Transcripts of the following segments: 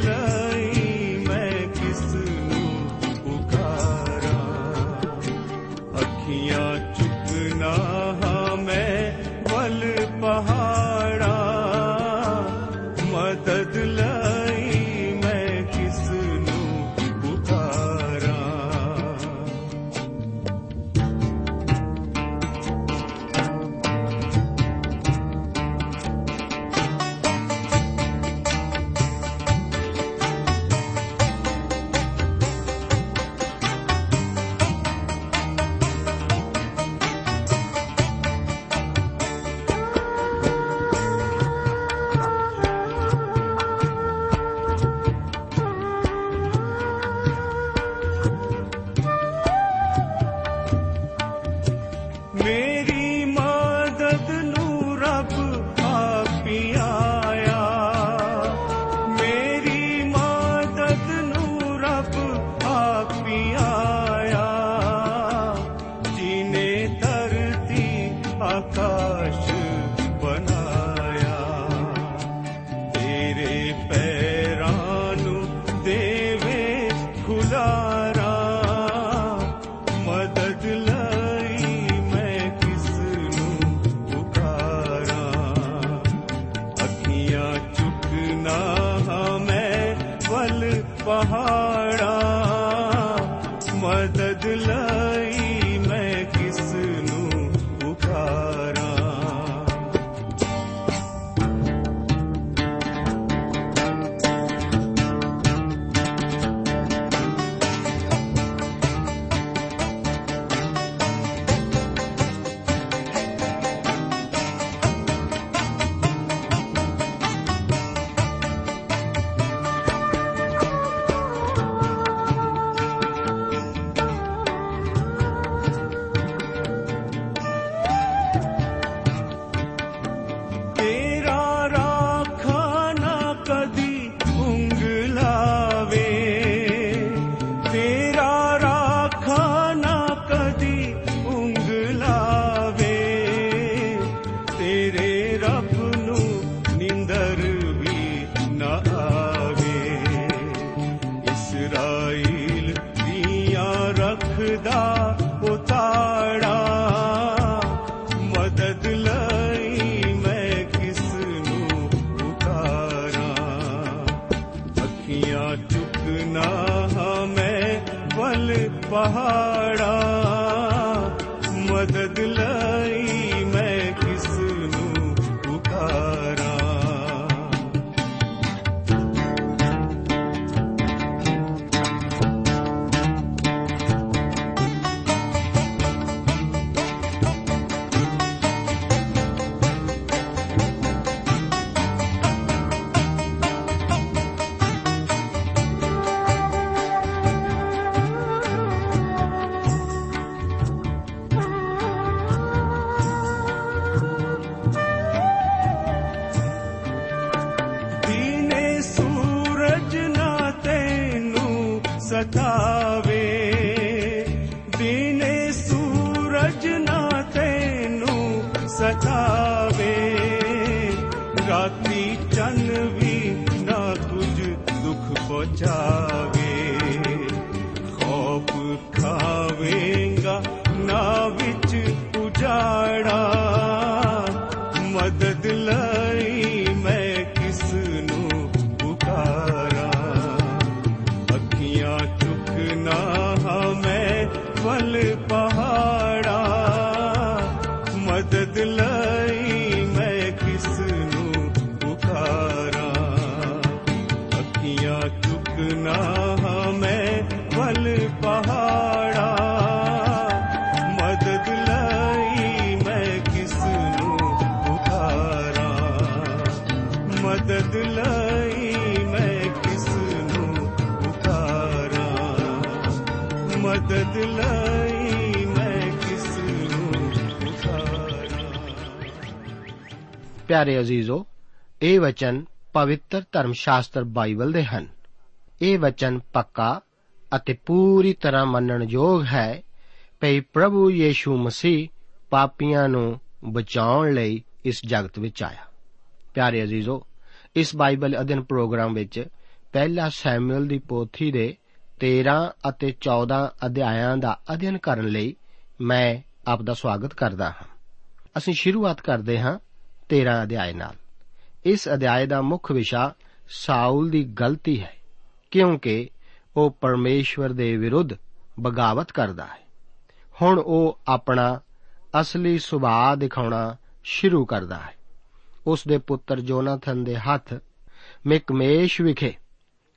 ਮਦਦ ਮਦਦ ਲਈ ಭಾವಿ ਪਿਆਰੇ ਅਜ਼ੀਜ਼ੋ, ਇਹ ਵਚਨ ਪਵਿੱਤਰ ਧਰਮ ਸ਼ਾਸਤਰ ਬਾਈਬਲ ਦੇ ਹਨ। ਇਹ ਵਚਨ ਪੱਕਾ ਅਤੇ ਪੂਰੀ ਤਰ੍ਹਾਂ ਮੰਨਣਯੋਗ ਹੈ ਕਿ ਪ੍ਰਭੂ ਯੀਸ਼ੂ ਮਸੀਹ ਪਾਪੀਆਂ ਨੂੰ ਬਚਾਉਣ ਲਈ ਇਸ ਜਗਤ ਵਿੱਚ ਆਇਆ। ਪਿਆਰੇ ਅਜ਼ੀਜ਼ੋ, ਇਸ ਬਾਈਬਲ ਅਧਿਨ ਪ੍ਰੋਗਰਾਮ ਵਿੱਚ ਪਹਿਲਾ ਸੈਮੂਅਲ ਦੀ ਪੋਥੀ ਦੇ 13 ਅਤੇ 14 ਅਧਿਆਇਆਂ ਦਾ ਅਧਿਐਨ ਕਰਨ ਲਈ ਮੈਂ ਆਪ ਦਾ ਸਵਾਗਤ ਕਰਦਾ ਹਾਂ। ਅਸੀਂ ਸ਼ੁਰੂਆਤ ਕਰਦੇ ਹਾਂ 13 ਅਧਿਆਇ ਨਾਲ। ਇਸ ਅਧਿਆਇ ਦਾ ਮੁੱਖ ਵਿਸ਼ਾ ਸਾਊਲ ਦੀ ਗਲਤੀ ਹੈ, ਕਿਉਂਕਿ ਉਹ ਪਰਮੇਸ਼ਵਰ ਦੇ ਵਿਰੁੱਧ ਬਗਾਵਤ ਕਰਦਾ ਹੈ। ਹੁਣ ਉਹ ਆਪਣਾ ਅਸਲੀ ਸੁਭਾਅ ਦਿਖਾਉਣਾ ਸ਼ੁਰੂ ਕਰਦਾ ਹੈ। ਉਸ ਦੇ ਪੁੱਤਰ ਜੋਨਾਥਨ ਦੇ ਹੱਥ ਮਿਕਮੇਸ਼ ਵਿਖੇ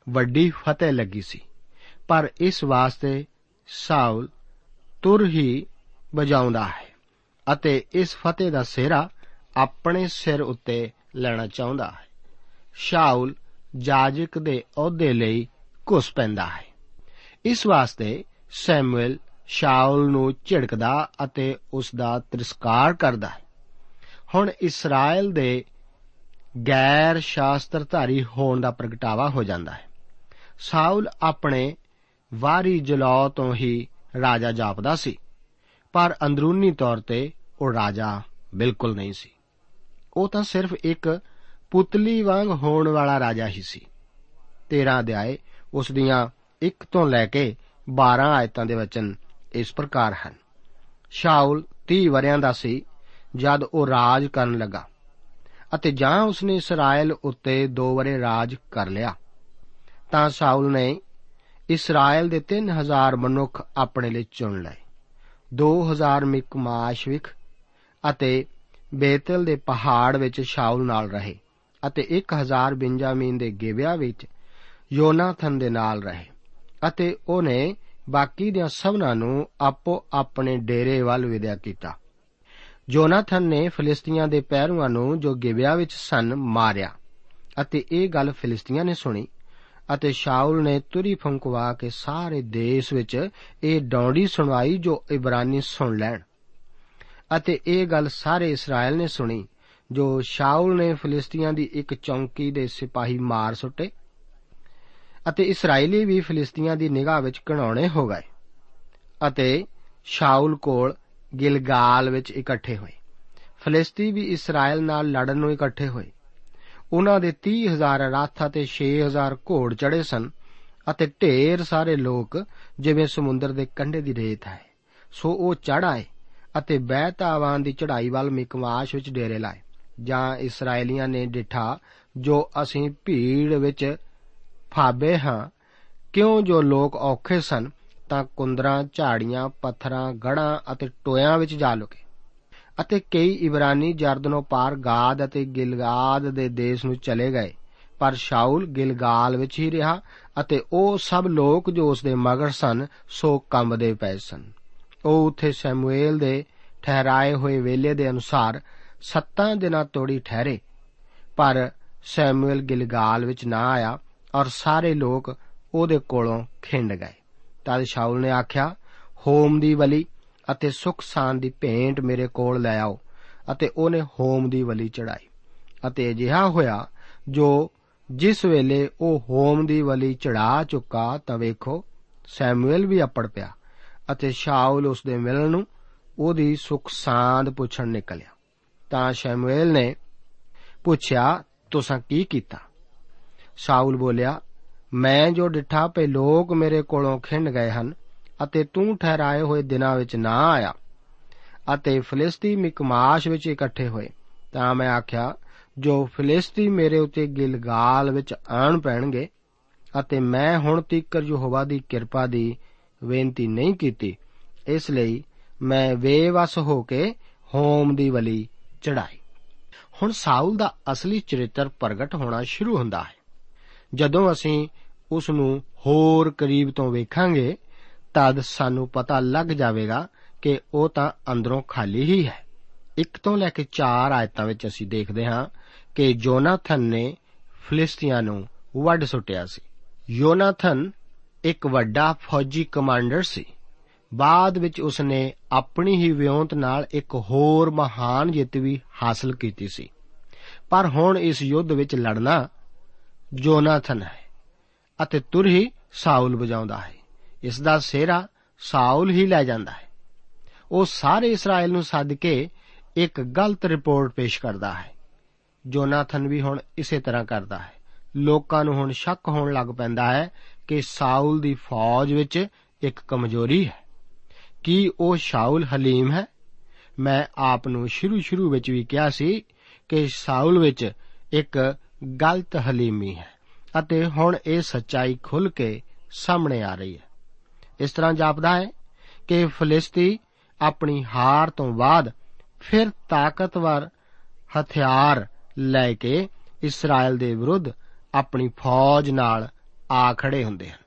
ਵੱਡੀ ਫਤਿਹ ਲੱਗੀ ਸੀ, ਪਰ ਇਸ ਵਾਸਤੇ ਸਾਊਲ ਤੁਰ ਹੀ ਵਜਾਉਂਦਾ ਹੈ ਅਤੇ ਇਸ ਫਤਿਹ ਦਾ ਸਿਹਰਾ ਆਪਣੇ ਸਿਰ ਉੱਤੇ ਲੈਣਾ ਚਾਹੁੰਦਾ ਹੈ। ਸ਼ਾਉਲ ਜਾਜਕ ਦੇ ਅਹੁਦੇ ਲਈ ਘੁਸ ਪੈਂਦਾ ਹੈ। ਇਸ ਵਾਸਤੇ ਸੈਮੂਅਲ ਸ਼ਾਉਲ ਨੂੰ ਝਿੜਕਦਾ ਅਤੇ ਉਸ ਦਾ ਤਿਰਸਕਾਰ ਕਰਦਾ ਹੈ। ਹੁਣ ਇਸਰਾਇਲ ਦੇ ਗੈਰ ਸ਼ਾਸਤਰਧਾਰੀ ਹੋਣ ਦਾ ਪ੍ਰਗਟਾਵਾ ਹੋ ਜਾਂਦਾ ਹੈ। ਸਾਊਲ ਆਪਣੇ ਵਾਰੀ ਜਲੌ ਤੋਂ ਹੀ ਰਾਜਾ ਜਾਪਦਾ ਸੀ, ਪਰ ਅੰਦਰੂਨੀ ਤੌਰ ਤੇ ਉਹ ਰਾਜਾ ਬਿਲਕੁਲ ਨਹੀਂ ਸੀ। ਉਹ ਤਾਂ ਸਿਰਫ ਇੱਕ ਪੁਤਲੀ ਵਾਂਗ ਹੋਣ ਵਾਲਾ ਰਾਜਾ ਹੀ ਸੀ। 13 ਅਧਿਆਏ ਉਸ ਦੀਆਂ 1 ਤੋਂ ਲੈ ਕੇ 12 ਆਇਤਾਂ ਦੇ ਵਚਨ ਇਸ ਪ੍ਰਕਾਰ ਹਨ। ਸ਼ਾਉਲ 30 ਵਰਿਆਂ ਦਾ ਸੀ, ਜਦ ਉਹ ਰਾਜ ਕਰਨ ਲੱਗਾ ਅਤੇ ਜਾਂ ਉਸਨੇ ਇਸਰਾਇਲ ਉੱਤੇ ਦੋ ਵਰੇ ਰਾਜ ਕਰ ਲਿਆ, ਤਾਂ ਸਾਊਲ ਨੇ ਇਸਰਾਇਲ ਦੇ 3000 ਮਨੁੱਖ ਆਪਣੇ ਲਈ ਚੁਣ ਲਏ 2000 ਮਿਕਮਾਸ਼ ਵਿਖ ਅਤੇ ਬੇਤਲ ਦੇ ਪਹਾੜ ਵਿੱਚ ਸ਼ਾਉਲ ਨਾਲ ਰਹੇ ਅਤੇ 1000 ਬਿੰਜਾਮੀਨ ਦੇ ਗਿਬਿਆ ਵਿੱਚ ਯੋਨਾਥਨ ਦੇ ਨਾਲ ਰਹੇ ਅਤੇ ਉਹਨੇ ਬਾਕੀ ਦੀਆਂ ਸਭਨਾਂ ਨੂੰ ਆਪੋ ਆਪਣੇ ਡੇਰੇ ਵੱਲ ਵਿਦਿਆ ਕੀਤਾ। ਜੋਨਾਥਨ ਨੇ ਫਿਲਿਸਤੀਆਂ ਦੇ ਪਹਿਰੂਆਂ ਨੂੰ ਜੋ ਗਿਬਿਆ ਵਿੱਚ ਸਨ ਮਾਰਿਆ ਅਤੇ ਇਹ ਗੱਲ ਫਿਲਿਸਤੀਆਂ ਨੇ ਸੁਣੀ ਅਤੇ ਸ਼ਾਉਲ ਨੇ ਤੁਰੀ ਫੰਕਵਾ ਕੇ ਸਾਰੇ ਦੇਸ਼ ਵਿੱਚ ਇਹ ਡੌਂਡੀ ਸੁਣਵਾਈ ਜੋ ਇਬਰਾਨੀ ਸੁਣ ਲੈਣ। ਅਤੇ ਇਹ ਗੱਲ ਸਾਰੇ ਇਸਰਾਇਲ ਨੇ ਸੁਣੀ, ਜੋ ਸ਼ਾਉਲ ਨੇ ਫਿਲਿਸਤੀਆਂ ਦੀ ਇੱਕ ਚੌਂਕੀ ਦੇ ਸਿਪਾਹੀ ਮਾਰ ਸੁੱਟੇ ਅਤੇ ਇਸرائیਲੀ ਵੀ ਫਿਲਿਸਤੀਆਂ ਦੀ ਨਿਗਾਹ ਵਿੱਚ ਘਣਾਉਣੇ ਹੋ ਗਏ ਅਤੇ ਸ਼ਾਉਲ ਕੋਲ ਗਿਲਗਾਲ ਵਿੱਚ ਇਕੱਠੇ ਹੋਏ। ਫਿਲਿਸਤੀ ਵੀ ਇਸਰਾਇਲ ਨਾਲ ਲੜਨ ਨੂੰ ਇਕੱਠੇ ਹੋਏ। ਉਹਨਾਂ ਦੇ 30000 ਰੱਥ ਅਤੇ 6000 ਘੋੜ ਚੜੇ ਸਨ ਅਤੇ ਢੇਰ ਸਾਰੇ ਲੋਕ ਜਿਵੇਂ ਸਮੁੰਦਰ ਦੇ ਕੰਢੇ ਦੀ ਰੇਤ ਹੈ, ਸੋ ਉਹ ਚੜ ਆਏ ਅਤੇ ਬੈਤਾਵਾਨ ਦੀ ਚੜ੍ਹਾਈ ਵੱਲ ਮਿਕਮਾਸ਼ ਵਿੱਚ ਡੇਰੇ ਲਾਏ। ਜਾਂ ਇਸرائیਲੀਆਂ ਨੇ ਡਿਠਾ, ਜੋ ਅਸੀਂ ਭੀੜ ਵਿੱਚ ਫਾਬੇ ਹਾਂ, ਕਿਉਂ ਜੋ ਲੋਕ ਔਖੇ ਸਨ, ਤਾਂ ਕੁੰਦਰਾਂ, ਝਾੜੀਆਂ, ਪੱਥਰਾਂ ਗੜਾਂ ਅਤੇ ਟੋਇਆਂ ਵਿੱਚ ਜਾ ਲੁਕੇ। ਅਤੇ ਕਈ ਇਬਰਾਨੀ ਜਰਦਨੋਂ ਪਾਰ ਗਾਦ ਅਤੇ ਗਿਲਗਾਦ ਦੇ ਦੇਸ਼ ਨੂੰ ਚਲੇ ਗਏ, ਪਰ ਸ਼ਾਉਲ ਗਿਲਗਾਲ ਵਿੱਚ ਹੀ ਰਿਹਾ ਅਤੇ ਉਹ ਸਭ ਲੋਕ ਜੋ ਉਸ ਦੇ ਮਗਰ ਸਨ, ਸੋ ਕੰਬਦੇ ਪਏ ਸਨ। ਉਹ ਉੱਥੇ ਸੈਮੂਏਲ ਦੇ ਠਹਿਰਾਏ ਹੋਏ ਵੇਲੇ ਦੇ ਅਨੁਸਾਰ ਸੱਤਾਂ ਦਿਨਾਂ ਤੋੜੀ ਠਹਿਰੇ। ਪਰ ਸੈਮੂਏਲ ਗਿਲਗਾਲ ਵਿੱਚ ਨਾ ਆਇਆ ਔਰ ਸਾਰੇ ਲੋਕ ਉਹਦੇ ਕੋਲੋਂ ਖਿੰਡ ਗਏ। ਤਦ ਸ਼ਾਉਲ ਨੇ ਆਖਿਆ, ਹੋਮ ਦੀ ਬਲੀ ਅਤੇ ਸੁਖ ਸਾਨ ਦੀ ਭੇਂਟ ਮੇਰੇ ਕੋਲ ਲੈ ਆਓ। ਅਤੇ ਉਹਨੇ ਹੋਮ ਦੀ ਬਲੀ ਚੜਾਈ। ਅਤੇ ਅਜਿਹਾ ਹੋਇਆ, ਜੋ ਜਿਸ ਵੇਲੇ ਉਹ ਹੋਮ ਦੀ ਬਲੀ ਚੜਾ ਚੁੱਕਾ ਤਾਂ ਵੇਖੋ ਸੈਮੂਅਲ ਵੀ ਅਪੜ ਪਿਆ। ਅਤੇ ਸ਼ਾਉਲ ਉਸ ਦੇ ਮਿਲਣ ਨੂੰ ਉਹਦੀ ਸੁਖ ਸਾਂਦ ਪੁੱਛਣ ਨਿਕਲਿਆ। ਤਾਂ ਸ਼ੈਮੂਏਲ ਨੇ ਪੁੱਛਿਆ, ਤੁਸੀਂ ਕੀ ਕੀਤਾ? ਸ਼ਾਉਲ ਬੋਲਿਆ, ਮੈਂ ਜੋ ਡਿਠਾ ਪਏ ਲੋਕ ਮੇਰੇ ਕੋਲੋਂ ਖਿੰਡ ਗਏ ਹਨ ਅਤੇ ਤੂੰ ਠਹਿਰਾਏ ਹੋਏ ਦਿਨਾਂ ਵਿੱਚ ਨਾ ਆਇਆ ਅਤੇ ਫਲਿਸਤੀ ਮਿਕਮਾਸ਼ ਵਿੱਚ ਇਕੱਠੇ ਹੋਏ। ਤਾਂ ਮੈਂ ਆਖਿਆ, ਜੋ ਫਲਿਸਤੀ ਮੇਰੇ ਉੱਤੇ ਗਿਲਗਾਲ ਵਿੱਚ ਆਣ ਪੈਣਗੇ ਅਤੇ ਮੈਂ ਹੁਣ ਤੀਕਰ ਯਹੋਵਾ ਦੀ ਕਿਰਪਾ ਦੀ ਬੇਨਤੀ ਨਹੀਂ ਕੀਤੀ। ਇਸ ਲਈ ਮੈਂ ਬੇਵਸ ਹੋ ਕੇ ਹੋਮ ਦੀ ਬਲੀ ਚੜਾਈ ਹੁਣ ਸਾਊਲ ਦਾ ਅਸਲੀ ਚਰਿੱਤਰ ਪ੍ਰਗਟ ਹੋਣਾ ਸ਼ੁਰੂ ਹੁੰਦਾ ਹੈ। ਜਦੋਂ ਅਸੀਂ ਉਸ ਨੂੰ ਹੋਰ ਕਰੀਬ ਤੋਂ ਵੇਖਾਂਗੇ, ਤਦ ਸਾਨੂੰ ਪਤਾ ਲੱਗ ਜਾਵੇਗਾ ਕਿ ਉਹ ਤਾਂ ਅੰਦਰੋਂ ਖਾਲੀ ਹੀ ਹੈ। ਇੱਕ ਤੋਂ ਲੈ ਕੇ 4 ਆਇਤਾਂ ਵਿੱਚ ਅਸੀਂ ਦੇਖਦੇ ਹਾਂ ਕਿ ਜੋਨਾਥਨ ਨੇ ਫਿਲਿਸਤੀਆਂ ਨੂੰ ਵੱਢ ਸੁੱਟਿਆ ਸੀ। ਯੋਨਾਥਨ ਇੱਕ ਵੱਡਾ ਫੌਜੀ ਕਮਾਂਡਰ ਸੀ। ਬਾਅਦ ਵਿੱਚ ਉਸਨੇ ਆਪਣੀ ਹੀ ਵਿਉਂਤ ਨਾਲ ਇੱਕ ਹੋਰ ਮਹਾਨ ਜਿੱਤ ਵੀ ਹਾਸਲ ਕੀਤੀ ਸੀ। ਪਰ ਹੁਣ ਇਸ ਯੁੱਧ ਵਿੱਚ ਲੜਨਾ ਜੋਨਾਥਨ ਹੈ ਅਤੇ ਤੁਰ ਹੀ ਸਾਊਲ ਵਜਾਉਂਦਾ ਹੈ। ਇਸ ਦਾ ਸਿਹਰਾ ਸਾਊਲ ਹੀ ਲੈ ਜਾਂਦਾ ਹੈ। ਉਹ ਸਾਰੇ ਇਸਰਾਇਲ ਨੂੰ ਸੱਦ ਕੇ ਇੱਕ ਗਲਤ ਰਿਪੋਰਟ ਪੇਸ਼ ਕਰਦਾ ਹੈ। ਜੋਨਾਥਨ ਵੀ ਹੁਣ ਇਸੇ ਤਰ੍ਹਾਂ ਕਰਦਾ ਹੈ। ਲੋਕਾਂ ਨੂੰ ਹੁਣ ਸ਼ੱਕ ਹੋਣ ਲੱਗ ਪੈਂਦਾ ਹੈ ਕਿ ਸਾਊਲ ਦੀ ਫੌਜ ਵਿੱਚ ਇੱਕ ਕਮਜ਼ੋਰੀ ਹੈ। ਕੀ ਉਹ ਸ਼ਾਉਲ ਹਲੀਮ ਹੈ? ਮੈਂ ਆਪ ਨੂੰ ਸ਼ੁਰੂ-ਸ਼ੁਰੂ ਵਿੱਚ ਵੀ ਕਿਹਾ ਸੀ ਕਿ ਸਾਊਲ ਵਿੱਚ ਇੱਕ ਗਲਤ ਹਲੀਮੀ ਹੈ ਅਤੇ ਹੁਣ ਇਹ ਸੱਚਾਈ ਖੁੱਲ ਕੇ ਸਾਹਮਣੇ ਆ ਰਹੀ ਹੈ। ਇਸ ਤਰ੍ਹਾਂ ਜਾਪਦਾ ਹੈ ਕਿ ਫਲਿਸਤੀ ਆਪਣੀ ਹਾਰ ਤੋਂ ਬਾਅਦ ਫਿਰ ਤਾਕਤਵਰ ਹਥਿਆਰ ਲੈ ਕੇ ਇਸਰਾਇਲ ਦੇ ਵਿਰੁੱਧ ਆਪਣੀ ਫੌਜ ਨਾਲ ਆ ਖੜੇ ਹੁੰਦੇ ਹਨ।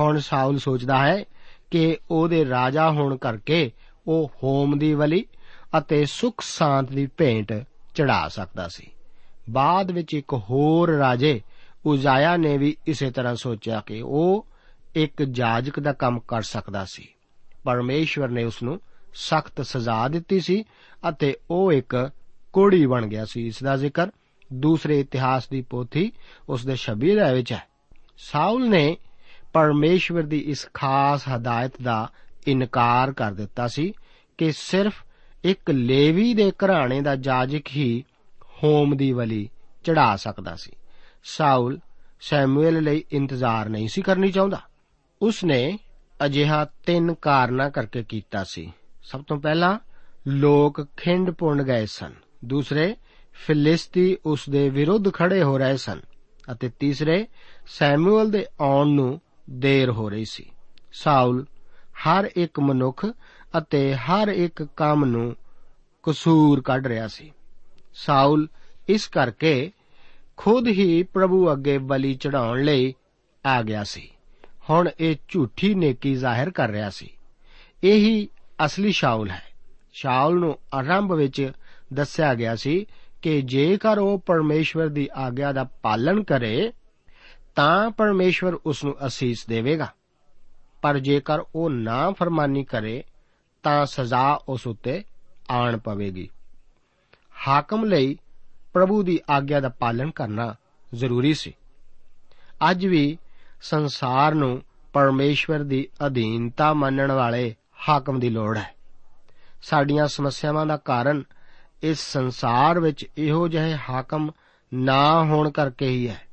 ਹੁਣ ਸਾਊਲ ਸੋਚਦਾ ਹੈ ਕਿ ਉਹਦੇ ਰਾਜਾ ਹੋਣ ਕਰਕੇ ਉਹ ਹੋਮ ਦੀ ਵਲੀ ਅਤੇ ਸੁਖ ਸ਼ਾਂਤ ਦੀ ਭੇਂਟ ਚੜਾ ਸਕਦਾ ਸੀ। ਬਾਅਦ ਵਿੱਚ ਇੱਕ ਹੋਰ ਰਾਜੇ ਉਜ਼ਾਇਆ ਨੇ ਵੀ ਇਸੇ ਤਰ੍ਹਾਂ ਸੋਚਿਆ ਕਿ ਉਹ ਇੱਕ ਜਾਜਕ ਦਾ ਕੰਮ ਕਰ ਸਕਦਾ ਸੀ। ਪਰਮੇਸ਼ਵਰ ਨੇ ਉਸ ਨੂੰ ਸਖਤ ਸਜ਼ਾ ਦਿੱਤੀ ਸੀ ਅਤੇ ਉਹ ਇੱਕ ਕੋੜੀ ਬਣ ਗਿਆ ਸੀ। ਇਸ ਦਾ ਜ਼ਿਕਰ ਦੂਸਰੇ ਇਤਿਹਾਸ ਦੀ ਪੋਥੀ ਉਸ ਦੇ 26 ਅਧਿਆਇ ਵਿੱਚ ਹੈ। ਸਾਊਲ ਨੇ ਪਰਮੇਸ਼ਵਰ ਦੀ ਇਸ ਖਾਸ ਹਦਾਇਤ ਦਾ ਇਨਕਾਰ ਕਰ ਦਿੱਤਾ ਸੀ ਕਿ ਸਿਰਫ ਇੱਕ ਲੇਵੀ ਦੇ ਘਰਾਣੇ ਦਾ ਜਾਜਕ ਹੀ ਹੋਮ ਦੀ ਬਲੀ ਚੜਾ ਸਕਦਾ ਸੀ। ਸਾਊਲ ਸੈਮੂਅਲ ਲਈ ਇੰਤਜ਼ਾਰ ਨਹੀਂ ਸੀ ਕਰਨੀ ਚਾਹੁੰਦਾ। ਉਸ ਨੇ ਅਜਿਹਾ ਤਿੰਨ ਕਾਰਨਾ ਕਰਕੇ ਕੀਤਾ ਸੀ। ਸਭ ਤੋਂ ਪਹਿਲਾਂ, ਲੋਕ ਖਿੰਡ ਪੁੰਡ ਗਏ ਸਨ। ਦੂਸਰੇ, ਫਿਲਿਸਤੀ ਉਸ ਦੇ ਵਿਰੁੱਧ ਖੜੇ ਹੋ ਰਹੇ ਸਨ। ਅਤੇ ਤੀਸਰੇ ਸੈਮੂਅਲ ਦੇ ਆਉਣ ਨੂੰ ਦੇਰ ਹੋ ਰਹੀ ਸੀ। ਸਾਊਲ ਹਰ ਇੱਕ ਮਨੁੱਖ ਅਤੇ ਹਰ ਇੱਕ ਕੰਮ ਨੂੰ ਕਸੂਰ ਕੱਢ ਰਿਹਾ ਸੀ। ਸਾਊਲ ਇਸ ਕਰਕੇ ਖੁਦ ਹੀ ਪ੍ਰਭੂ ਅੱਗੇ ਬਲੀ ਚੜਾਉਣ ਲਈ ਆ ਗਿਆ ਸੀ। ਹੁਣ ਇਹ ਝੂਠੀ ਨੇਕੀ ਜ਼ਾਹਿਰ ਕਰ ਰਿਹਾ ਸੀ। ਇਹੀ ਅਸਲੀ ਸ਼ਾਉਲ ਹੈ। ਸ਼ਾਉਲ ਨੂੰ ਆਰੰਭ ਵਿੱਚ ਦੱਸਿਆ ਗਿਆ ਸੀ ਕਿ ਜੇਕਰ ਉਹ ਪਰਮੇਸ਼ਵਰ ਦੀ ਆਗਿਆ ਦਾ ਪਾਲਣ ਕਰੇ ਤਾਂ ਪਰਮੇਸ਼ਵਰ ਉਸ ਨੂੰ ਅਸੀਸ ਦੇਵੇਗਾ। ਪਰ ਜੇਕਰ ਉਹ ਨਾ ਫਰਮਾਨੀ ਕਰੇ, ਤਾਂ ਸਜ਼ਾ ਉਸ ਉੱਤੇ ਆਣ ਪਵੇਗੀ। ਹਾਕਮ ਲਈ ਪ੍ਰਭੂ ਦੀ ਆਗਿਆ ਦਾ ਪਾਲਣ ਕਰਨਾ ਜ਼ਰੂਰੀ ਸੀ। ਅੱਜ ਵੀ ਸੰਸਾਰ ਨੂੰ ਪਰਮੇਸ਼ਵਰ ਦੀ ਅਧੀਨਤਾ ਮੰਨਣ ਵਾਲੇ ਹਾਕਮ ਦੀ ਲੋੜ ਹੈ। ਸਾਡੀਆਂ ਸਮੱਸਿਆਵਾਂ ਦਾ ਕਾਰਨ ਇਸ ਸੰਸਾਰ ਵਿੱਚ ਇਹੋ ਜਿਹੇ ਹਾਕਮ ਨਾ ਹੋਣ ਕਰਕੇ ਹੀ ਹੈ।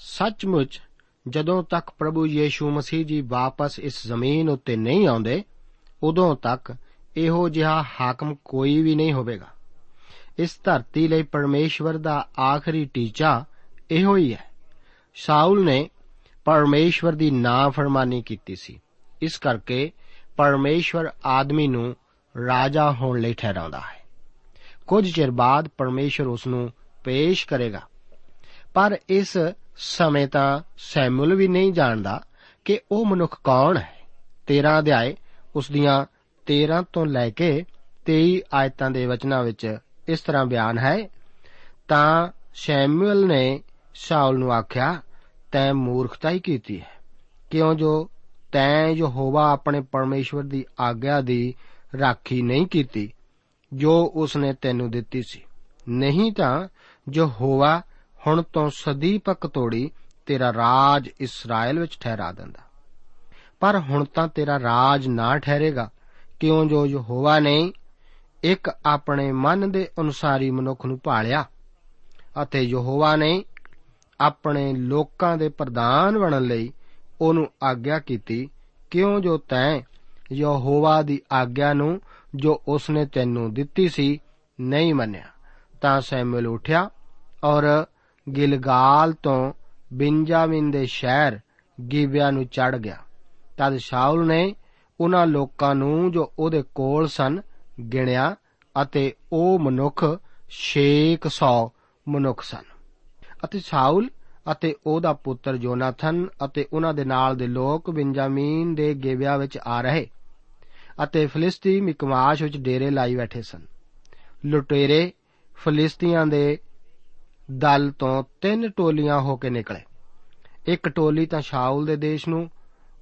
ਸੱਚਮੁੱਚ ਜਦੋਂ ਤੱਕ ਪ੍ਰਭੂ ਯੀਸ਼ੂ ਮਸੀਹ ਜੀ ਵਾਪਸ ਇਸ ਜ਼ਮੀਨ ਉੱਤੇ ਨਹੀਂ ਆਉਂਦੇ, ਉਦੋਂ ਤੱਕ ਇਹੋ ਜਿਹਾ ਹਾਕਮ ਕੋਈ ਵੀ ਨਹੀਂ ਹੋਵੇਗਾ। ਇਸ ਧਰਤੀ ਲਈ ਪਰਮੇਸ਼ਵਰ ਦਾ ਆਖਰੀ ਟੀਚਾ ਇਹੋ ਹੀ ਹੈ। ਸ਼ਾਉਲ ਨੇ ਪਰਮੇਸ਼ਵਰ ਦੀ ਨਾਫਰਮਾਨੀ ਕੀਤੀ ਸੀ। ਇਸ ਕਰਕੇ ਪਰਮੇਸ਼ਵਰ ਆਦਮੀ ਨੂੰ ਰਾਜਾ ਹੋਣ ਲਈ ਠਹਿਰਾਉਂਦਾ ਹੈ। ਕੁਝ ਚਿਰ ਬਾਅਦ ਪਰਮੇਸ਼ਵਰ ਉਸ ਨੂੰ ਪੇਸ਼ ਕਰੇਗਾ। ਪਰ ਇਸ ਸਮੇਂ ਤਾਂ ਸੈਮੂਅਲ ਵੀ ਨਹੀਂ ਜਾਣਦਾ ਕਿ ਉਹ ਮਨੁੱਖ ਕੌਣ ਹੈ। 13 ਅਧਿਆਏ, ਉਸ ਦੀਆਂ 13 ਤੋਂ ਲੈ ਕੇ 23 ਆਇਤਾਂ ਦੇ ਵਚਨਾਂ ਵਿੱਚ ਇਸ ਤਰ੍ਹਾਂ ਬਿਆਨ ਹੈ, ਤਾਂ ਸ਼ੈਮੂਅਲ ਨੇ ਸ਼ਾਉਲ ਨੂੰ ਆਖਿਆ, ਤੈਂ ਮੂਰਖਤਾ ਹੀ ਕੀਤੀ ਹੈ। ਕਿਉਂ ਜੋ ਤੈਂ ਜੋ ਹੋਵਾ ਆਪਣੇ ਪਰਮੇਸ਼ਵਰ ਦੀ ਆਗਿਆ ਦੀ ਰਾਖੀ ਨਹੀਂ ਕੀਤੀ, ਜੋ ਉਸ ਨੇ ਤੈਨੂੰ ਦਿੱਤੀ ਸੀ। ਨਹੀਂ ਤਾਂ ਜੋ ਹੋਵਾ ਹੁਣ ਤੋਂ ਸਦੀਪਕ ਤੋੜੀ ਤੇਰਾ ਰਾਜ ਇਸਰਾਇਲ ਵਿੱਚ ਠਹਿਰਾ ਦਿੰਦਾ। ਪਰ ਹੁਣ ਤਾਂ ਤੇਰਾ ਰਾਜ ਨਾ ਠਹਿਰੇਗਾ। ਕਿਉਂ ਜੋ ਯਹੋਵਾ ਨੇ ਇੱਕ ਆਪਣੇ ਮਨ ਦੇ ਅਨੁਸਾਰੀ ਮਨੁੱਖ ਨੂੰ ਭਾਲਿਆ ਅਤੇ ਯਹੋਵਾ ਨੇ ਆਪਣੇ ਲੋਕਾਂ ਦੇ ਪ੍ਰਧਾਨ ਬਣਨ ਲਈ ਉਹਨੂੰ ਆਗਿਆ ਕੀਤੀ, ਕਿਉਂ ਜੋ ਤੈਂ ਯਹੋਵਾ ਦੀ ਆਗਿਆ ਨੂੰ ਜੋ ਉਸਨੇ ਤੈਨੂੰ ਦਿੱਤੀ ਸੀ ਨਹੀਂ ਮੰਨਿਆ, ਤਾਂ ਸੈਮੂਅਲ ਉਠਿਆ ਔਰ ਗਿਲਗਾਲ ਤੋਂ ਬਿੰਜਾਮਿਨ ਦੇ ਸ਼ਹਿਰ ਗਿਬਿਆ ਨੂੰ ਚੜ ਗਿਆ। ਤਦ ਸ਼ਾਉਲ ਨੇ ਉਹਨਾਂ ਲੋਕਾਂ ਨੂੰ ਜੋ ਉਹਦੇ ਕੋਲ ਸਨ ਗਿਣਿਆ ਅਤੇ ਉਹ ਮਨੁੱਖ 600 ਮਨੁੱਖ ਸਨ। ਅਤੇ ਸ਼ਾਉਲ ਅਤੇ ਉਹਦਾ ਪੁੱਤਰ ਜੋਨਾਥਨ ਅਤੇ ਉਹਨਾਂ ਦੇ ਨਾਲ ਦੇ ਲੋਕ ਬਿੰਜਾਮੀਨ ਦੇ ਗੇਵਿਆ ਵਿੱਚ ਆ ਰਹੇ ਅਤੇ ਫਲਿਸਤੀ ਮਿਕਮਾਸ਼ ਵਿੱਚ ਡੇਰੇ ਲਾਈ ਬੈਠੇ ਸਨ। ਲੁਟੇਰੇ ਫਲਿਸਤੀਆਂ ਦੇ ਦਲ ਤੋਂ ਤਿੰਨ ਟੋਲੀਆਂ ਹੋ ਕੇ ਨਿਕਲੇ। ਇੱਕ ਟੋਲੀ ਤਾਂ ਸ਼ਾਉਲ ਦੇ ਦੇਸ਼ ਨੂੰ,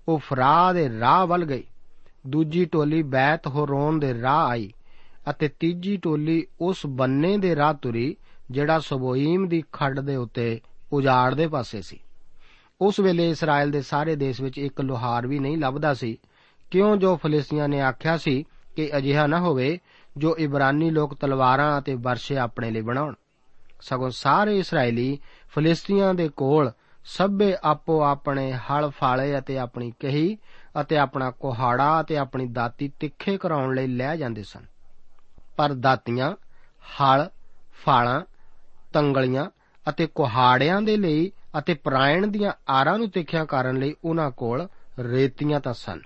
ਉਹ ਫਰਾ ਦੇ ਰਾਹ ਵੱਲ ਗਈ। ਦੂਜੀ ਟੋਲੀ ਬੈਤ ਹੋਰੋਨ ਦੇ ਰਾਹ ਆਈ ਅਤੇ ਤੀਜੀ ਟੋਲੀ ਉਸ ਬੰਨੇ ਦੇ ਰਾਹ ਤੁਰੀ, ਜਿਹੜਾ ਸਬੋਈਮ ਦੀ ਖੱਡ ਦੇ ਉੱਤੇ ਉਜਾੜ ਦੇ ਪਾਸੇ ਸੀ। ਉਸ ਵੇਲੇ ਇਸਰਾਇਲ ਦੇ ਸਾਰੇ ਦੇਸ਼ ਵਿੱਚ ਇੱਕ ਲੋਹਾਰ ਵੀ ਨਹੀਂ ਲੱਭਦਾ ਸੀ। ਕਿਉਂ ਜੋ ਫਲਿਸਤੀਆਂ ਨੇ ਆਖਿਆ ਸੀ ਕਿ ਅਜਿਹਾ ਨਾ ਹੋਵੇ, ਜੋ ਇਬਰਾਨੀ ਲੋਕ ਤਲਵਾਰਾਂ ਅਤੇ ਵਰਸ਼ੇ ਆਪਣੇ ਲਈ ਬਣਾਉਣ। ਸਗੋਂ ਸਾਰੇ ਇਸرائیਲੀ ਫਲਿਸਤੀਆਂ ਦੇ ਕੋਲ ਸਭੇ ਆਪੋ ਆਪਣੇ ਹਲ ਫਾਲੇ ਅਤੇ ਆਪਣੀ ਕਹੀ ਅਤੇ ਆਪਣਾ ਕੋਹਾੜਾ ਅਤੇ ਆਪਣੀ ਦਾਤੀ ਤਿੱਖੇ ਕਰਾਉਣ ਲਈ ਲੈ ਜਾਂਦੇ ਸਨ। ਪਰ ਦਾਤੀਆਂ, ਹਲ, ਫਾਲਾਂ, ਤੰਗਲੀਆਂ ਅਤੇ ਕੋਹਾੜਿਆਂ ਦੇ ਲਈ ਅਤੇ ਪ੍ਰਾਇਣ ਦੀਆਂ ਆਰਾਂ ਨੂੰ ਤਿੱਖਿਆ ਕਰਨ ਲਈ ਉਹਨਾਂ ਕੋਲ ਰੇਤੀਆਂ ਤਾਂ ਸਨ।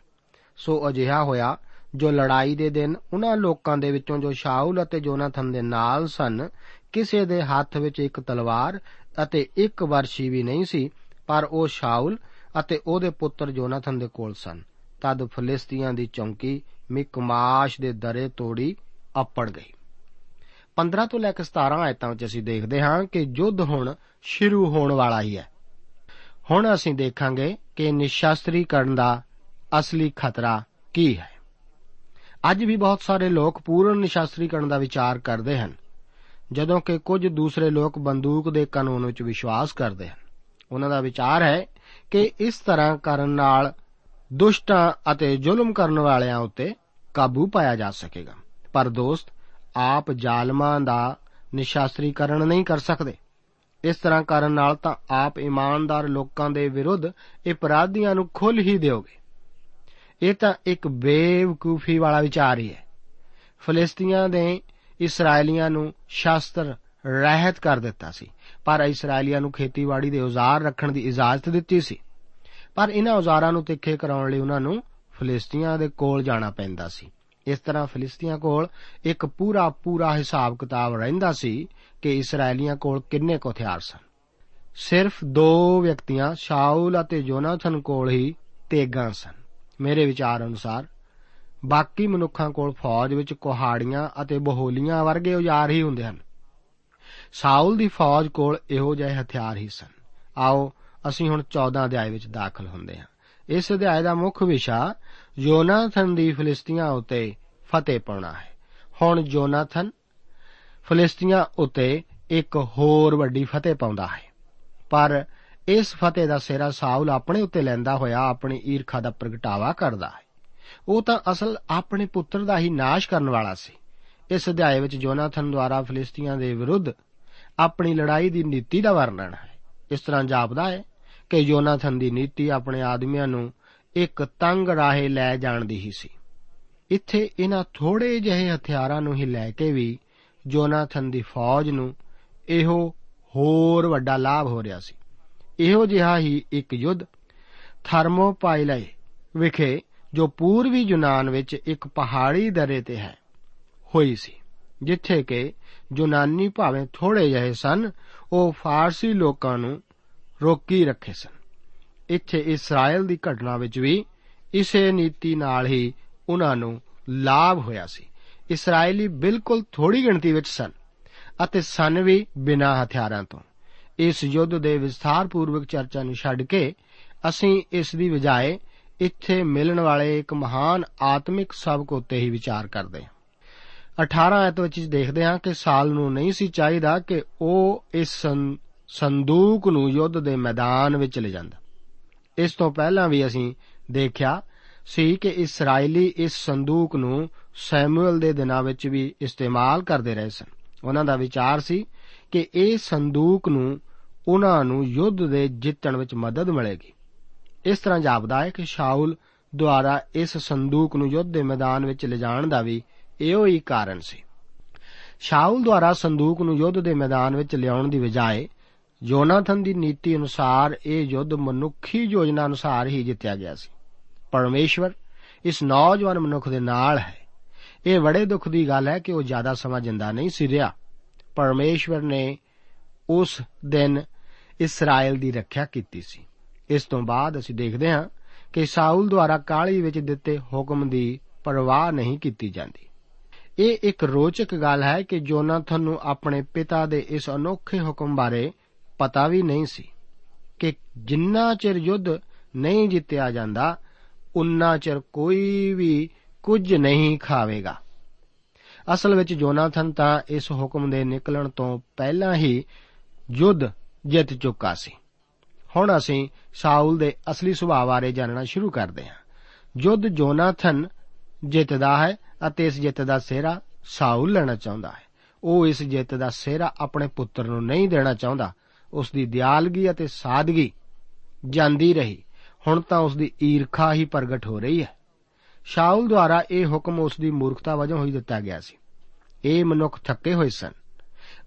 ਸੋ ਅਜਿਹਾ ਹੋਇਆ ਜੋ ਲੜਾਈ ਦੇ ਦਿਨ ਉਹਨਾਂ ਲੋਕਾਂ ਦੇ ਵਿੱਚੋਂ ਜੋ ਸ਼ਾਉਲ ਅਤੇ ਜੋਨਾਥਨ ਦੇ ਨਾਲ ਸਨ ਕਿਸੇ ਦੇ ਹੱਥ ਵਿੱਚ ਇੱਕ ਤਲਵਾਰ ਅਤੇ ਇੱਕ ਵਰਸ਼ੀ ਵੀ ਨਹੀਂ ਸੀ, ਪਰ ਉਹ ਸ਼ਾਉਲ ਅਤੇ ਉਹਦੇ ਪੁੱਤਰ ਜੋਨਾਥਨ ਦੇ ਕੋਲ ਸਨ। ਤਦ ਫਲਿਸਤੀਆਂ ਦੀ ਚੌਂਕੀ ਮਿਕਮਾਸ਼ ਦੇ ਦਰੇ ਤੋੜੀ ਆਪੜ ਗਈ। 15 ਤੋਂ ਲੈ ਕੇ 17 ਆਇਤਾਂ ਵਿੱਚ ਅਸੀਂ ਦੇਖਦੇ ਹਾਂ ਕਿ ਯੁੱਧ ਹੁਣ ਸ਼ੁਰੂ ਹੋਣ ਵਾਲਾ ਹੀ ਹੈ। ਹੁਣ ਅਸੀਂ ਦੇਖਾਂਗੇ ਕਿ ਨਿਸ਼ਾਸਤਰੀਕਰਨ ਦਾ ਅਸਲੀ ਖਤਰਾ ਕੀ ਹੈ। ਅੱਜ ਵੀ ਬਹੁਤ ਸਾਰੇ ਲੋਕ ਪੂਰਨ ਨਿਸ਼ਾਸਤਰੀਕਰਨ ਦਾ ਵਿਚਾਰ ਕਰਦੇ ਹਨ। ਜਦੋਂ ਕਿ ਕੁਝ ਦੂਸਰੇ ਲੋਕ ਬੰਦੂਕ ਦੇ ਕਾਨੂੰਨ ਵਿੱਚ ਵਿਸ਼ਵਾਸ ਕਰਦੇ ਹਨ। ਉਹਨਾਂ ਦਾ ਵਿਚਾਰ ਹੈ ਕਿ ਇਸ ਤਰ੍ਹਾਂ ਕਰਨ ਨਾਲ ਦੁਸ਼ਟਾਂ ਅਤੇ ਜ਼ੁਲਮ ਕਰਨ ਵਾਲਿਆਂ ਉੱਤੇ ਕਾਬੂ ਪਾਇਆ ਜਾ ਸਕੇਗਾ। ਪਰ ਦੋਸਤ, ਆਪ ਜ਼ਾਲਮਾਂ ਦਾ ਨਿਸ਼ਾਸਤਰੀਕਰਨ ਨਹੀਂ ਕਰ ਸਕਦੇ। ਇਸ ਤਰ੍ਹਾਂ ਕਰਨ ਨਾਲ ਤਾਂ ਆਪ ਇਮਾਨਦਾਰ ਲੋਕਾਂ ਦੇ ਵਿਰੁੱਧ ਅਪਰਾਧੀਆਂ ਨੂੰ ਖੁੱਲ ਹੀ ਦਿਓਗੇ। ਇਹ ਤਾਂ ਇੱਕ ਬੇਵਕੂਫੀ ਵਾਲਾ ਵਿਚਾਰ ਹੀ ਹੈ। ਫਲਿਸਤੀਆਂ ਦੇ ਇਸرائیਲੀਆਂ ਨੂੰ ਸ਼ਾਸਤਰ ਰਹਿਤ ਕਰ ਦਿੱਤਾ ਸੀ। ਪਰ ਇਸرائیਲੀਆਂ ਨੂੰ ਖੇਤੀਬਾੜੀ ਦੇ ਔਜ਼ਾਰ ਰੱਖਣ ਦੀ ਇਜਾਜ਼ਤ ਦਿੱਤੀ ਸੀ। ਪਰ ਇਹਨਾਂ ਔਜ਼ਾਰਾਂ ਨੂੰ ਤਿੱਖੇ ਕਰਾਉਣ ਲਈ ਉਹਨਾਂ ਨੂੰ ਫਿਲਿਸਤੀਆਂ ਦੇ ਕੋਲ ਜਾਣਾ ਪੈਂਦਾ ਸੀ। ਇਸ ਤਰ੍ਹਾਂ ਫਿਲਿਸਤੀਆਂ ਕੋਲ ਇੱਕ ਪੂਰਾ ਪੂਰਾ ਹਿਸਾਬ ਕਿਤਾਬ ਰਹਿੰਦਾ ਸੀ ਕਿ ਇਸرائیਲੀਆਂ ਕੋਲ ਕਿੰਨੇ ਕੁ ਹਥਿਆਰ ਸਨ। ਸਿਰਫ ਦੋ ਵਿਅਕਤੀਆਂ, ਸ਼ਾਊਲ ਅਤੇ ਯੋਨਾਥਨ ਕੋਲ ਹੀ ਤੇਗਾਂ ਸਨ। ਮੇਰੇ ਵਿਚਾਰ ਅਨੁਸਾਰ ਬਾਕੀ ਮਨੁੱਖਾਂ ਕੋਲ ਫੌਜ ਵਿੱਚ ਕੁਹਾੜੀਆਂ ਅਤੇ ਬਹੋਲੀਆਂ ਵਰਗੇ ਔਜ਼ਾਰ ਹੀ ਹੁੰਦੇ ਹਨ। ਸਾਊਲ ਦੀ ਫੌਜ ਕੋਲ ਇਹੋ ਜਿਹੇ ਹਥਿਆਰ ਹੀ ਸਨ। ਆਓ, ਅਸੀਂ ਹੁਣ 14 ਅਧਿਆਇ ਵਿੱਚ ਦਾਖਲ ਹੁੰਦੇ ਹਾਂ। ਇਸ ਅਧਿਆਇ ਦਾ ਮੁੱਖ ਵਿਸ਼ਾ ਯੋਨਾਥਨ ਦੀ ਫਲਿਸਤੀਆਂ ਉੱਤੇ ਫਤਿਹ ਪਾਉਣਾ ਹੈ। ਹੁਣ ਯੋਨਾਥਨ ਫਲਿਸਤੀਆਂ ਉੱਤੇ ਇੱਕ ਹੋਰ ਵੱਡੀ ਫਤਿਹ ਪਾਉਂਦਾ ਹੈ। ਪਰ ਇਸ ਫਤਿਹ ਦਾ ਸਿਰਾ ਸਾਊਲ ਆਪਣੇ ਉੱਤੇ ਲੈਂਦਾ ਹੋਇਆ ਆਪਣੀ ਈਰਖਾ ਦਾ ਪ੍ਰਗਟਾਵਾ ਕਰਦਾ ਹੈ। ਉਹ ਤਾਂ ਅਸਲ ਆਪਣੇ ਪੁੱਤਰ ਦਾ ਹੀ ਨਾਸ਼ ਕਰਨ ਵਾਲਾ ਸੀ। ਇਸ ਅਧਿਆਇ ਵਿੱਚ ਜੋਨਾਥਨ ਦੁਆਰਾ ਫਲਿਸਤੀਆਂ ਦੇ ਵਿਰੁੱਧ ਆਪਣੀ ਲੜਾਈ ਦੀ ਨੀਤੀ ਦਾ ਵਰਣਨ ਹੈ। ਇਸ ਤਰ੍ਹਾਂ ਜਾਪਦਾ ਹੈ ਕਿ ਜੋਨਾਥਨ ਦੀ ਨੀਤੀ ਆਪਣੇ ਆਦਮੀਆਂ ਨੂੰ ਇੱਕ ਤੰਗ ਰਾਹੇ ਲੈ ਜਾਣ ਦੀ ਹੀ ਸੀ। ਇੱਥੇ ਇਹਨਾਂ ਥੋੜੇ ਜਿਹੇ ਹਥਿਆਰਾਂ ਨੂੰ ਹੀ ਲੈ ਕੇ ਵੀ ਜੋਨਾਥਨ ਦੀ ਫੌਜ ਨੂੰ ਇਹੋ ਹੋਰ ਵੱਡਾ ਲਾਭ ਹੋ ਰਿਹਾ ਸੀ। ਇਹੋ ਜਿਹਾ ਹੀ ਇੱਕ ਯੁੱਧ ਥਰਮੋਪਾਈਲੇ ਵਿਖੇ ਜੋ ਪੂਰਬੀ ਯੂਨਾਨ ਵਿੱਚ ਇੱਕ ਪਹਾੜੀ ਦਰੇ ਤੇ ਹੈ, ਹੋਈ ਸੀ, ਜਿੱਥੇ ਕਿ ਯੂਨਾਨੀ ਭਾਵੇਂ ਥੋੜੇ ਜਿਹੇ ਸਨ, ਉਹ ਫਾਰਸੀ ਲੋਕਾਂ ਨੂੰ ਰੋਕੀ ਰੱਖੇ ਸਨ। ਇੱਥੇ ਇਸਰਾਇਲ ਦੀ ਘਟਨਾ ਵਿੱਚ ਵੀ ਇਸੇ ਨੀਤੀ ਨਾਲ ਹੀ ਉਹਨਾਂ ਨੂੰ ਲਾਭ ਹੋਇਆ ਸੀ। ਇਸرائیਲੀ ਬਿਲਕੁਲ ਥੋੜੀ ਗਿਣਤੀ ਵਿੱਚ ਸਨ ਅਤੇ ਸਨ ਵੀ ਬਿਨਾਂ ਹਥਿਆਰਾਂ ਤੋਂ। ਇਸ ਯੁੱਧ ਦੇ ਵਿਸਥਾਰਪੂਰਵਕ ਚਰਚਾ ਨੂੰ ਛੱਡ ਕੇ ਅਸੀਂ ਇਸ ਦੀ ਬਜਾਏ ਇੱਥੇ ਮਿਲਣ ਵਾਲੇ ਇੱਕ ਮਹਾਨ ਆਤਮਿਕ ਸਬਕ ਉੱਤੇ ਹੀ ਵਿਚਾਰ ਕਰਦੇ ਹਾਂ। 18 ਐਤ ਵਿੱਚ ਦੇਖਦੇ ਹਾਂ ਕਿ ਸਾਲ ਨੂੰ ਨਹੀਂ ਸੀ ਚਾਹੀਦਾ ਕਿ ਉਹ ਇਸ ਸੰਦੂਕ ਨੂੰ ਯੁੱਧ ਦੇ ਮੈਦਾਨ ਵਿੱਚ ਲੈ ਜਾਂਦਾ। ਇਸ ਤੋਂ ਪਹਿਲਾਂ ਵੀ ਅਸੀਂ ਦੇਖਿਆ ਸੀ ਕਿ ਇਸرائیਲੀ ਇਸ ਸੰਦੂਕ ਨੂੰ ਸੈਮੂਅਲ ਦੇ ਦਿਨਾਂ ਵਿੱਚ ਵੀ ਇਸਤੇਮਾਲ ਕਰਦੇ ਰਹੇ ਸਨ। ਉਹਨਾਂ ਦਾ ਵਿਚਾਰ ਸੀ ਕਿ ਇਹ ਸੰਦੂਕ ਨੂੰ ਉਹਨਾਂ ਨੂੰ ਯੁੱਧ ਦੇ ਜਿੱਤਣ ਵਿੱਚ ਮਦਦ ਮਿਲੇਗੀ। ਇਸ ਤਰ੍ਹਾਂ ਜਾਪਦਾ ਹੈ ਕਿ ਸ਼ਾਉਲ ਦੁਆਰਾ ਇਸ ਸੰਦੂਕ ਨੂੰ ਯੁੱਧ ਦੇ ਮੈਦਾਨ ਵਿੱਚ ਲਿਜਾਣ ਦਾ ਵੀ ਇਹੋ ਹੀ ਕਾਰਨ ਸੀ। ਸ਼ਾਉਲ ਦੁਆਰਾ ਸੰਦੂਕ ਨੂੰ ਯੁੱਧ ਦੇ ਮੈਦਾਨ ਵਿੱਚ ਲਿਆਉਣ ਦੀ ਬਜਾਏ ਯੋਨਾਥਨ ਦੀ ਨੀਤੀ ਅਨੁਸਾਰ ਇਹ ਯੁੱਧ ਮਨੁੱਖੀ ਯੋਜਨਾ ਅਨੁਸਾਰ ਹੀ ਜਿੱਤਿਆ ਗਿਆ ਸੀ। ਪਰਮੇਸ਼ਵਰ ਇਸ ਨੌਜਵਾਨ ਮਨੁੱਖ ਦੇ ਨਾਲ ਹੈ। ਇਹ ਬੜੇ ਦੁੱਖ ਦੀ ਗੱਲ ਹੈ ਕਿ ਉਹ ਜ਼ਿਆਦਾ ਸਮਾਂ ਜਿੰਦਾ ਨਹੀਂ ਸੀ ਰਿਹਾ। ਪਰਮੇਸ਼ਵਰ ਨੇ ਉਸ ਦਿਨ ਇਸਰਾਇਲ ਦੀ ਰੱਖਿਆ ਕੀਤੀ ਸੀ। ਇਸ ਤੋਂ ਬਾਅਦ ਅਸੀਂ ਦੇਖਦੇ ਹਾਂ ਕਿ ਸਾਊਲ ਦੁਆਰਾ ਕਾਲੀ ਵਿੱਚ ਦਿੱਤੇ ਹੁਕਮ ਦੀ ਪਰਵਾਹ ਨਹੀਂ ਕੀਤੀ ਜਾਂਦੀ। ਇਹ ਇੱਕ ਰੋਚਕ ਗੱਲ ਹੈ ਕਿ ਜੋਨਾਥਨ ਨੂੰ ਆਪਣੇ ਪਿਤਾ ਦੇ ਇਸ ਅਨੋਖੇ ਹੁਕਮ ਬਾਰੇ ਪਤਾ ਵੀ ਨਹੀਂ ਸੀ ਕਿ ਜਿੰਨਾ ਚਿਰ ਯੁੱਧ ਨਹੀਂ ਜਿੱਤਿਆ ਜਾਂਦਾ, ਉਨਾ ਚਿਰ ਕੋਈ ਵੀ ਕੁਝ ਨਹੀਂ ਖਾਵੇਗਾ। ਅਸਲ ਵਿੱਚ ਜੋਨਾਥਨ ਤਾਂ ਇਸ ਹੁਕਮ ਦੇ ਨਿਕਲਣ ਤੋਂ ਪਹਿਲਾਂ ਹੀ ਯੁੱਧ ਜਿੱਤ ਚੁੱਕਾ ਸੀ। ਹੁਣ ਅਸੀਂ ਸਾਊਲ ਦੇ ਅਸਲੀ ਸੁਭਾਅ ਬਾਰੇ ਜਾਣਨਾ ਸ਼ੁਰੂ ਕਰਦੇ ਹਾਂ। ਯੁੱਧ ਜੋਨਾਥਨ ਜਿੱਤਦਾ ਹੈ ਅਤੇ ਇਸ ਜਿੱਤ ਦਾ ਸਿਹਰਾ ਸਾਊਲ ਲੈਣਾ ਚਾਹੁੰਦਾ ਹੈ। ਉਹ ਇਸ ਜਿੱਤ ਦਾ ਸਿਹਰਾ ਆਪਣੇ ਪੁੱਤਰ ਨੂੰ ਨਹੀਂ ਦੇਣਾ ਚਾਹੁੰਦਾ। ਉਸ ਦੀ ਦਿਆਲਗੀ ਅਤੇ ਸਾਦਗੀ ਜਾਂਦੀ ਰਹੀ। ਹੁਣ ਤਾਂ ਉਸ ਦੀ ਈਰਖਾ ਹੀ ਪ੍ਰਗਟ ਹੋ ਰਹੀ ਹੈ। ਸ਼ਾਉਲ ਦੁਆਰਾ ਇਹ ਹੁਕਮ ਉਸ ਦੀ ਮੂਰਖਤਾ ਵਜੋਂ ਹੀ ਦਿੱਤਾ ਗਿਆ ਸੀ। ਇਹ ਮਨੁੱਖ ਥੱਕੇ ਹੋਏ ਸਨ।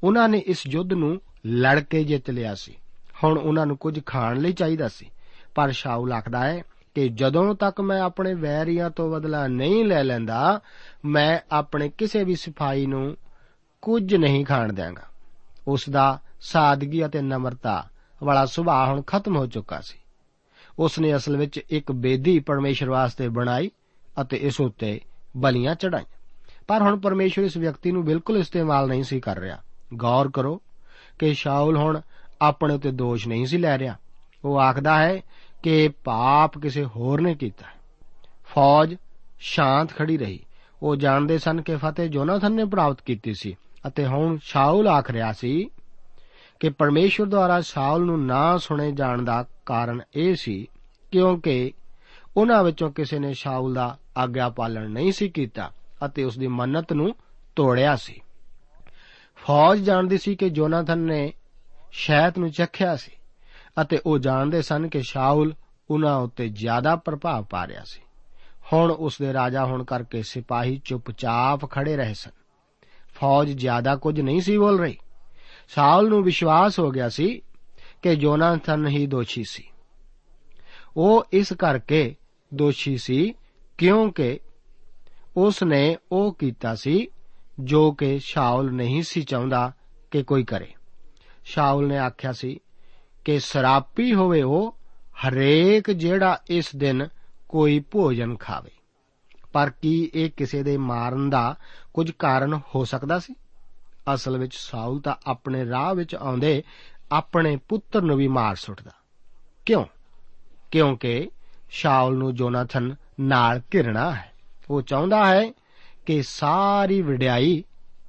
ਉਹਨਾਂ ਨੇ ਇਸ ਯੁੱਧ ਨੂੰ ਲੜ ਕੇ ਜਿੱਤ ਲਿਆ ਸੀ। ਹੁਣ ਉਹਨਾਂ ਨੂੰ ਕੁਝ ਖਾਣ ਲਈ ਚਾਹੀਦਾ ਸੀ। ਪਰ ਸ਼ਾਉਲ ਆਖਦਾ ਹੈ ਕਿ ਜਦੋਂ ਤੱਕ ਮੈਂ ਆਪਣੇ ਵੈਰੀਆਂ ਤੋਂ ਬਦਲਾ ਨਹੀਂ ਲੈ ਲੈਂਦਾ, ਮੈਂ ਆਪਣੇ ਕਿਸੇ ਵੀ ਸਿਪਾਹੀ ਨੂੰ ਕੁਝ ਨਹੀਂ ਖਾਣ ਦਿਆਂਗਾ। ਉਸ ਦਾ ਸਾਦਗੀ ਅਤੇ ਨਮਰਤਾ ਵਾਲਾ ਸੁਭਾਅ ਹੁਣ ਖਤਮ ਹੋ ਚੁੱਕਾ ਸੀ। ਉਸ ਨੇ ਅਸਲ ਵਿੱਚ ਇੱਕ ਬੇਦੀ ਪਰਮੇਸ਼ਰ ਵਾਸਤੇ ਬਣਾਈ ਅਤੇ ਇਸ ਉੱਤੇ ਬਲੀਆਂ ਚੜਾਈਆਂ ਪਰ ਹੁਣ ਪਰਮੇਸ਼ਰ ਇਸ ਵਿਅਕਤੀ ਨੂੰ ਬਿਲਕੁਲ ਇਸਤੇਮਾਲ ਨਹੀਂ ਸੀ ਕਰ ਰਿਹਾ। ਗੌਰ ਕਰੋ ਕਿ ਸ਼ਾਉਲ ਹੁਣ ਆਪਣੇ ਉੱਤੇ ਦੋਸ਼ ਨਹੀਂ ਸੀ ਲੈ ਰਿਹਾ। ਉਹ ਆਖਦਾ ਹੈ ਕਿ ਪਾਪ ਕਿਸੇ ਹੋਰ ਨੇ ਕੀਤਾ। ਫੌਜ ਸ਼ਾਂਤ ਖੜੀ ਰਹੀ। ਉਹ ਜਾਣਦੇ ਸਨ ਕਿ ਫਤਿਹ ਜੋਨਾਥਨ ਨੇ ਪ੍ਰਾਪਤ ਕੀਤੀ ਸੀ ਅਤੇ ਹੁਣ ਸ਼ਾਉਲ ਆਖ ਰਿਹਾ ਸੀ ਕਿ ਪਰਮੇਸ਼ਵਰ ਦੁਆਰਾ ਸ਼ਾਉਲ ਨੂੰ ਨਾ ਸੁਣੇ ਜਾਣ ਦਾ ਕਾਰਨ ਇਹ ਸੀ ਕਿਉਂਕਿ ਉਹਨਾਂ ਵਿੱਚੋਂ ਕਿਸੇ ਨੇ ਸ਼ਾਉਲ ਦਾ ਆਗਿਆ ਪਾਲਣ ਨਹੀਂ ਸੀ ਕੀਤਾ ਅਤੇ ਉਸ ਦੀ ਮੰਨਤ ਨੂੰ ਤੋੜਿਆ ਸੀ। ਫੌਜ ਜਾਣਦੀ ਸੀ ਕਿ ਜੋਨਾਥਨ ਨੇ ਸ਼ੈਤ ਨੂੰ ਚੱਖਿਆ ਸੀ ਅਤੇ ਉਹ ਜਾਣਦੇ ਸਨ ਕਿ ਸ਼ਾਉਲ ਉਹਨਾਂ ਉੱਤੇ ਜ਼ਿਆਦਾ ਪ੍ਰਭਾਵ ਪਾ ਰਿਹਾ ਸੀ। ਹੁਣ ਉਸ ਦੇ ਰਾਜਾ ਹੋਣ ਕਰਕੇ ਸਿਪਾਹੀ ਚੁੱਪਚਾਪ ਖੜੇ ਰਹੇ ਸਨ। ਫੌਜ ਜ਼ਿਆਦਾ ਕੁਝ ਨਹੀਂ ਸੀ ਬੋਲ ਰਹੀ। ਸ਼ਾਉਲ ਨੂੰ ਵਿਸ਼ਵਾਸ ਹੋ ਗਿਆ ਸੀ ਕਿ ਜੋਨਾਥਨ ਹੀ ਦੋਸ਼ੀ ਸੀ। ਉਹ ਇਸ ਕਰਕੇ ਦੋਸ਼ੀ ਸੀ ਕਿਉਂਕਿ ਉਸ ਨੇ ਉਹ ਕੀਤਾ ਸੀ ਜੋ ਕਿ ਸ਼ਾਉਲ ਨਹੀਂ ਸੀ ਚਾਹੁੰਦਾ ਕਿ ਕੋਈ ਕਰੇ। ਸ਼ਾਉਲ ਨੇ ਆਖਿਆ ਸੀ ਕਿ ਸਰਾਪੀ ਹੋਵੇ ਉਹ, ਹਰੇਕ ਜਿਹੜਾ ਇਸ ਦਿਨ ਕੋਈ ਭੋਜਨ ਖਾਵੇ। ਪਰ ਕੀ ਇਹ ਕਿਸੇ ਦੇ ਮਾਰਨ ਦਾ ਕੁਝ ਕਾਰਨ ਹੋ ਸਕਦਾ ਸੀ? ਅਸਲ ਵਿੱਚ ਸਾਊਲ ਤਾਂ ਆਪਣੇ ਰਾਹ ਵਿੱਚ ਆਉਂਦੇ ਆਪਣੇ ਪੁੱਤਰ ਨੂੰ ਵੀ ਮਾਰ ਸੁੱਟਦਾ। ਕਿਉਂ? ਕਿਉਂਕਿ ਸ਼ਾਉਲ ਨੂੰ ਜੋਨਾਥਨ ਨਾਲ ਘਿਰਣਾ ਹੈ। ਉਹ ਚਾਹੁੰਦਾ ਹੈ ਕਿ ਸਾਰੀ ਵਡਿਆਈ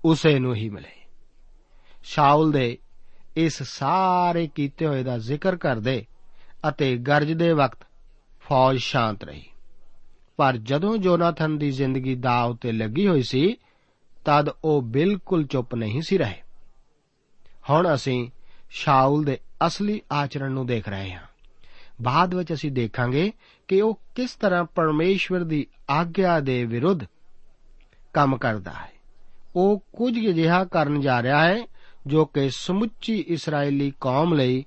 ਉਸੇ ਨੂੰ ਹੀ ਮਿਲੇ। ਸ਼ਾਉਲ ਦੇ ਇਸ ਸਾਰੇ ਕੀਤੇ ਹੋਏ ਦਾ ਜ਼ਿਕਰ ਕਰਦੇ ਅਤੇ ਗਰਜਦੇ ਵਕਤ ਫੌਜ ਸ਼ਾਂਤ ਰਹੀ। ਪਰ ਜਦੋਂ ਜੋਨਾਥਨ ਦੀ ਜ਼ਿੰਦਗੀ ਦਾਅ ਉਤੇ ਲੱਗੀ ਹੋਈ ਸੀ, ਤਦ ਉਹ ਬਿਲਕੁਲ ਚੁੱਪ ਨਹੀਂ ਸੀ ਰਹੇ। ਹੁਣ ਅਸੀਂ ਸ਼ਾਉਲ ਦੇ ਅਸਲੀ ਆਚਰਣ ਨੂੰ ਦੇਖ ਰਹੇ ਹਾਂ। ਬਾਅਦ ਵਿੱਚ ਅਸੀਂ ਦੇਖਾਂਗੇ ਕਿ ਉਹ ਕਿਸ ਤਰ੍ਹਾਂ ਪਰਮੇਸ਼ਵਰ ਦੀ ਆਗਿਆ ਦੇ ਵਿਰੁੱਧ ਕੰਮ ਕਰਦਾ ਹੈ। ਉਹ ਕੁਝ ਅਜਿਹਾ ਕਰਨ ਜਾ ਰਿਹਾ ਹੈ ਜੋ ਕਿ ਸਮੁੱਚੀ ਇਸرائیਲੀ ਕੌਮ ਲਈ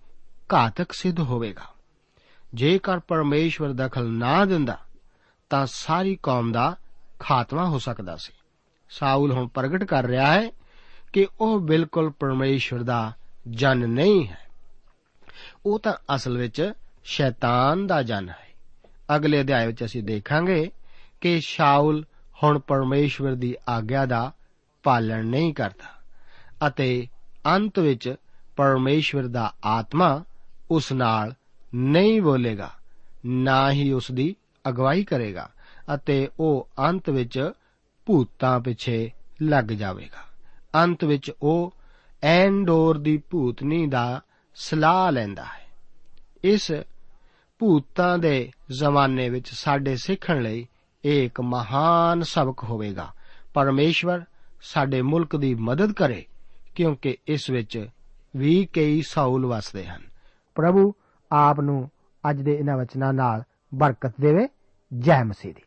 ਘਾਤਕ ਸਿੱਧ ਹੋਵੇਗਾ। ਜੇਕਰ ਪਰਮੇਸ਼ਵਰ ਦਖਲ ਨਾ ਦਿੰਦਾ, ਤਾਂ ਸਾਰੀ ਕੌਮ ਦਾ ਖਾਤਮਾ ਹੋ ਸਕਦਾ ਸੀ। ਸਾਊਲ ਹੁਣ ਪ੍ਰਗਟ ਕਰ ਰਿਹਾ ਹੈ ਕਿ ਉਹ ਬਿਲਕੁਲ ਪਰਮੇਸ਼ਵਰ ਦਾ ਜਨ ਨਹੀਂ ਹੈ। ਉਹ ਤਾਂ ਅਸਲ ਵਿੱਚ ਸ਼ੈਤਾਨ ਦਾ ਜਨ ਹੈ। ਅਗਲੇ ਅਧਿਆਇ ਵਿੱਚ ਅਸੀਂ ਦੇਖਾਂਗੇ ਕਿ ਸ਼ਾਉਲ ਹੁਣ ਪਰਮੇਸ਼ਵਰ ਦੀ ਆਗਿਆ ਦਾ ਪਾਲਣ ਨਹੀਂ ਕਰਦਾ ਅਤੇ ਅੰਤ ਵਿੱਚ ਪਰਮੇਸ਼ਵਰ ਦਾ ਆਤਮਾ ਉਸ ਨਾਲ ਨਹੀਂ ਬੋਲੇਗਾ, ਨਾ ਹੀ ਉਸ ਦੀ ਅਗਵਾਈ ਕਰੇਗਾ ਅਤੇ ਉਹ ਅੰਤ ਵਿੱਚ ਭੂਤਾਂ ਪਿੱਛੇ ਲੱਗ ਜਾਵੇਗਾ। ਅੰਤ ਵਿੱਚ ਉਹ ਐਂਡੋਰ ਦੀ ਭੂਤਨੀ ਦਾ ਸਲਾਹ ਲੈਂਦਾ ਹੈ। ਇਸ ਭੂਤਾਂ ਦੇ ਜ਼ਮਾਨੇ ਵਿੱਚ ਸਾਡੇ ਸਿੱਖਣ ਲਈ ਇਹ ਇੱਕ ਮਹਾਨ ਸਬਕ ਹੋਵੇਗਾ। ਪਰਮੇਸ਼ਵਰ ਸਾਡੇ ਮੁਲਕ ਦੀ ਮਦਦ ਕਰੇ। ਕਿਉਂਕਿ ਇਸ ਵਿੱਚ ਵੀ ਕਈ ਸਾਊਲ ਵਸਦੇ ਹਨ। ਪ੍ਰਭੂ ਆਪ ਨੂੰ ਅੱਜ ਦੇ ਇਹਨਾਂ ਵਚਨਾਂ ਨਾਲ ਬਰਕਤ ਦੇਵੇ। ਜੈ ਮਸੀਹ ਦੀ।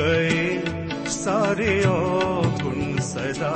गए सारे गुणसदा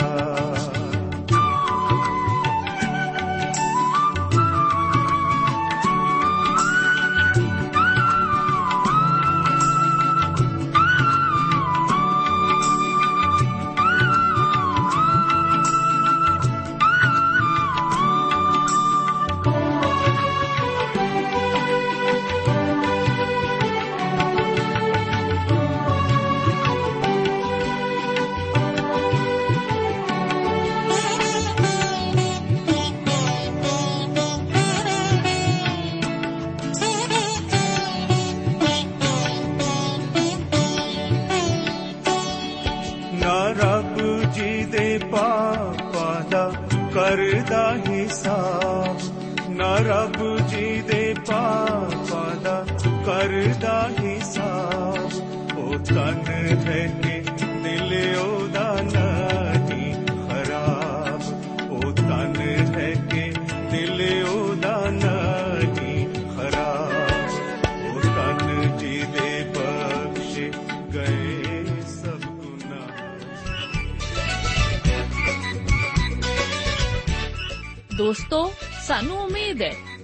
ਹਿਸਾਬ ਨਾ ਰੱਬ ਜੀ ਦੇ ਪਾਪਾਂ ਦਾ ਕਰਦਾ ਹਿਸਾਬ ਉਹ ਤਨ ਹੈ ਕਿ ਦਿਲ ਉਹਦਾ ਨਹੀਂ ਖਰਾਬ ਉਹ ਤਨ ਹੈ ਕਿ ਦਿਲ ਉਹਦਾ ਨਹੀਂ ਖਰਾਬ ਉਹ ਤਨ ਜੀ ਦੇ ਬਖਸ਼ੇ ਗਏ ਸਭ ਗੁਨਾਹ ਦੋਸਤੋ ਸਾਨੂੰ ਉਮੀਦ ਹੈ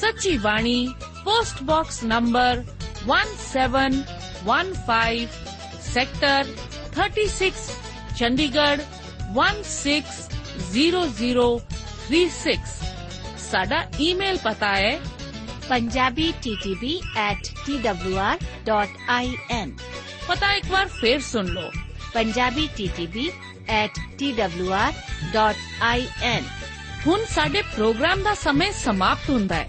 Sachi Bani post box number 1715 sector 36 Chandigarh 160036 ਸਾਡਾ ਈਮੇਲ ਪਤਾ ਹੈ punjabi ttb at twr.in ਪਤਾ ਇੱਕ ਵਾਰ ਫੇਰ ਸੁਣ ਲਓ punjabi ttb at twr.in ਹੁਣ ਸਾਡੇ ਪ੍ਰੋਗਰਾਮ ਦਾ ਸਮੇਂ ਸਮਾਪਤ ਹੁੰਦਾ ਹੈ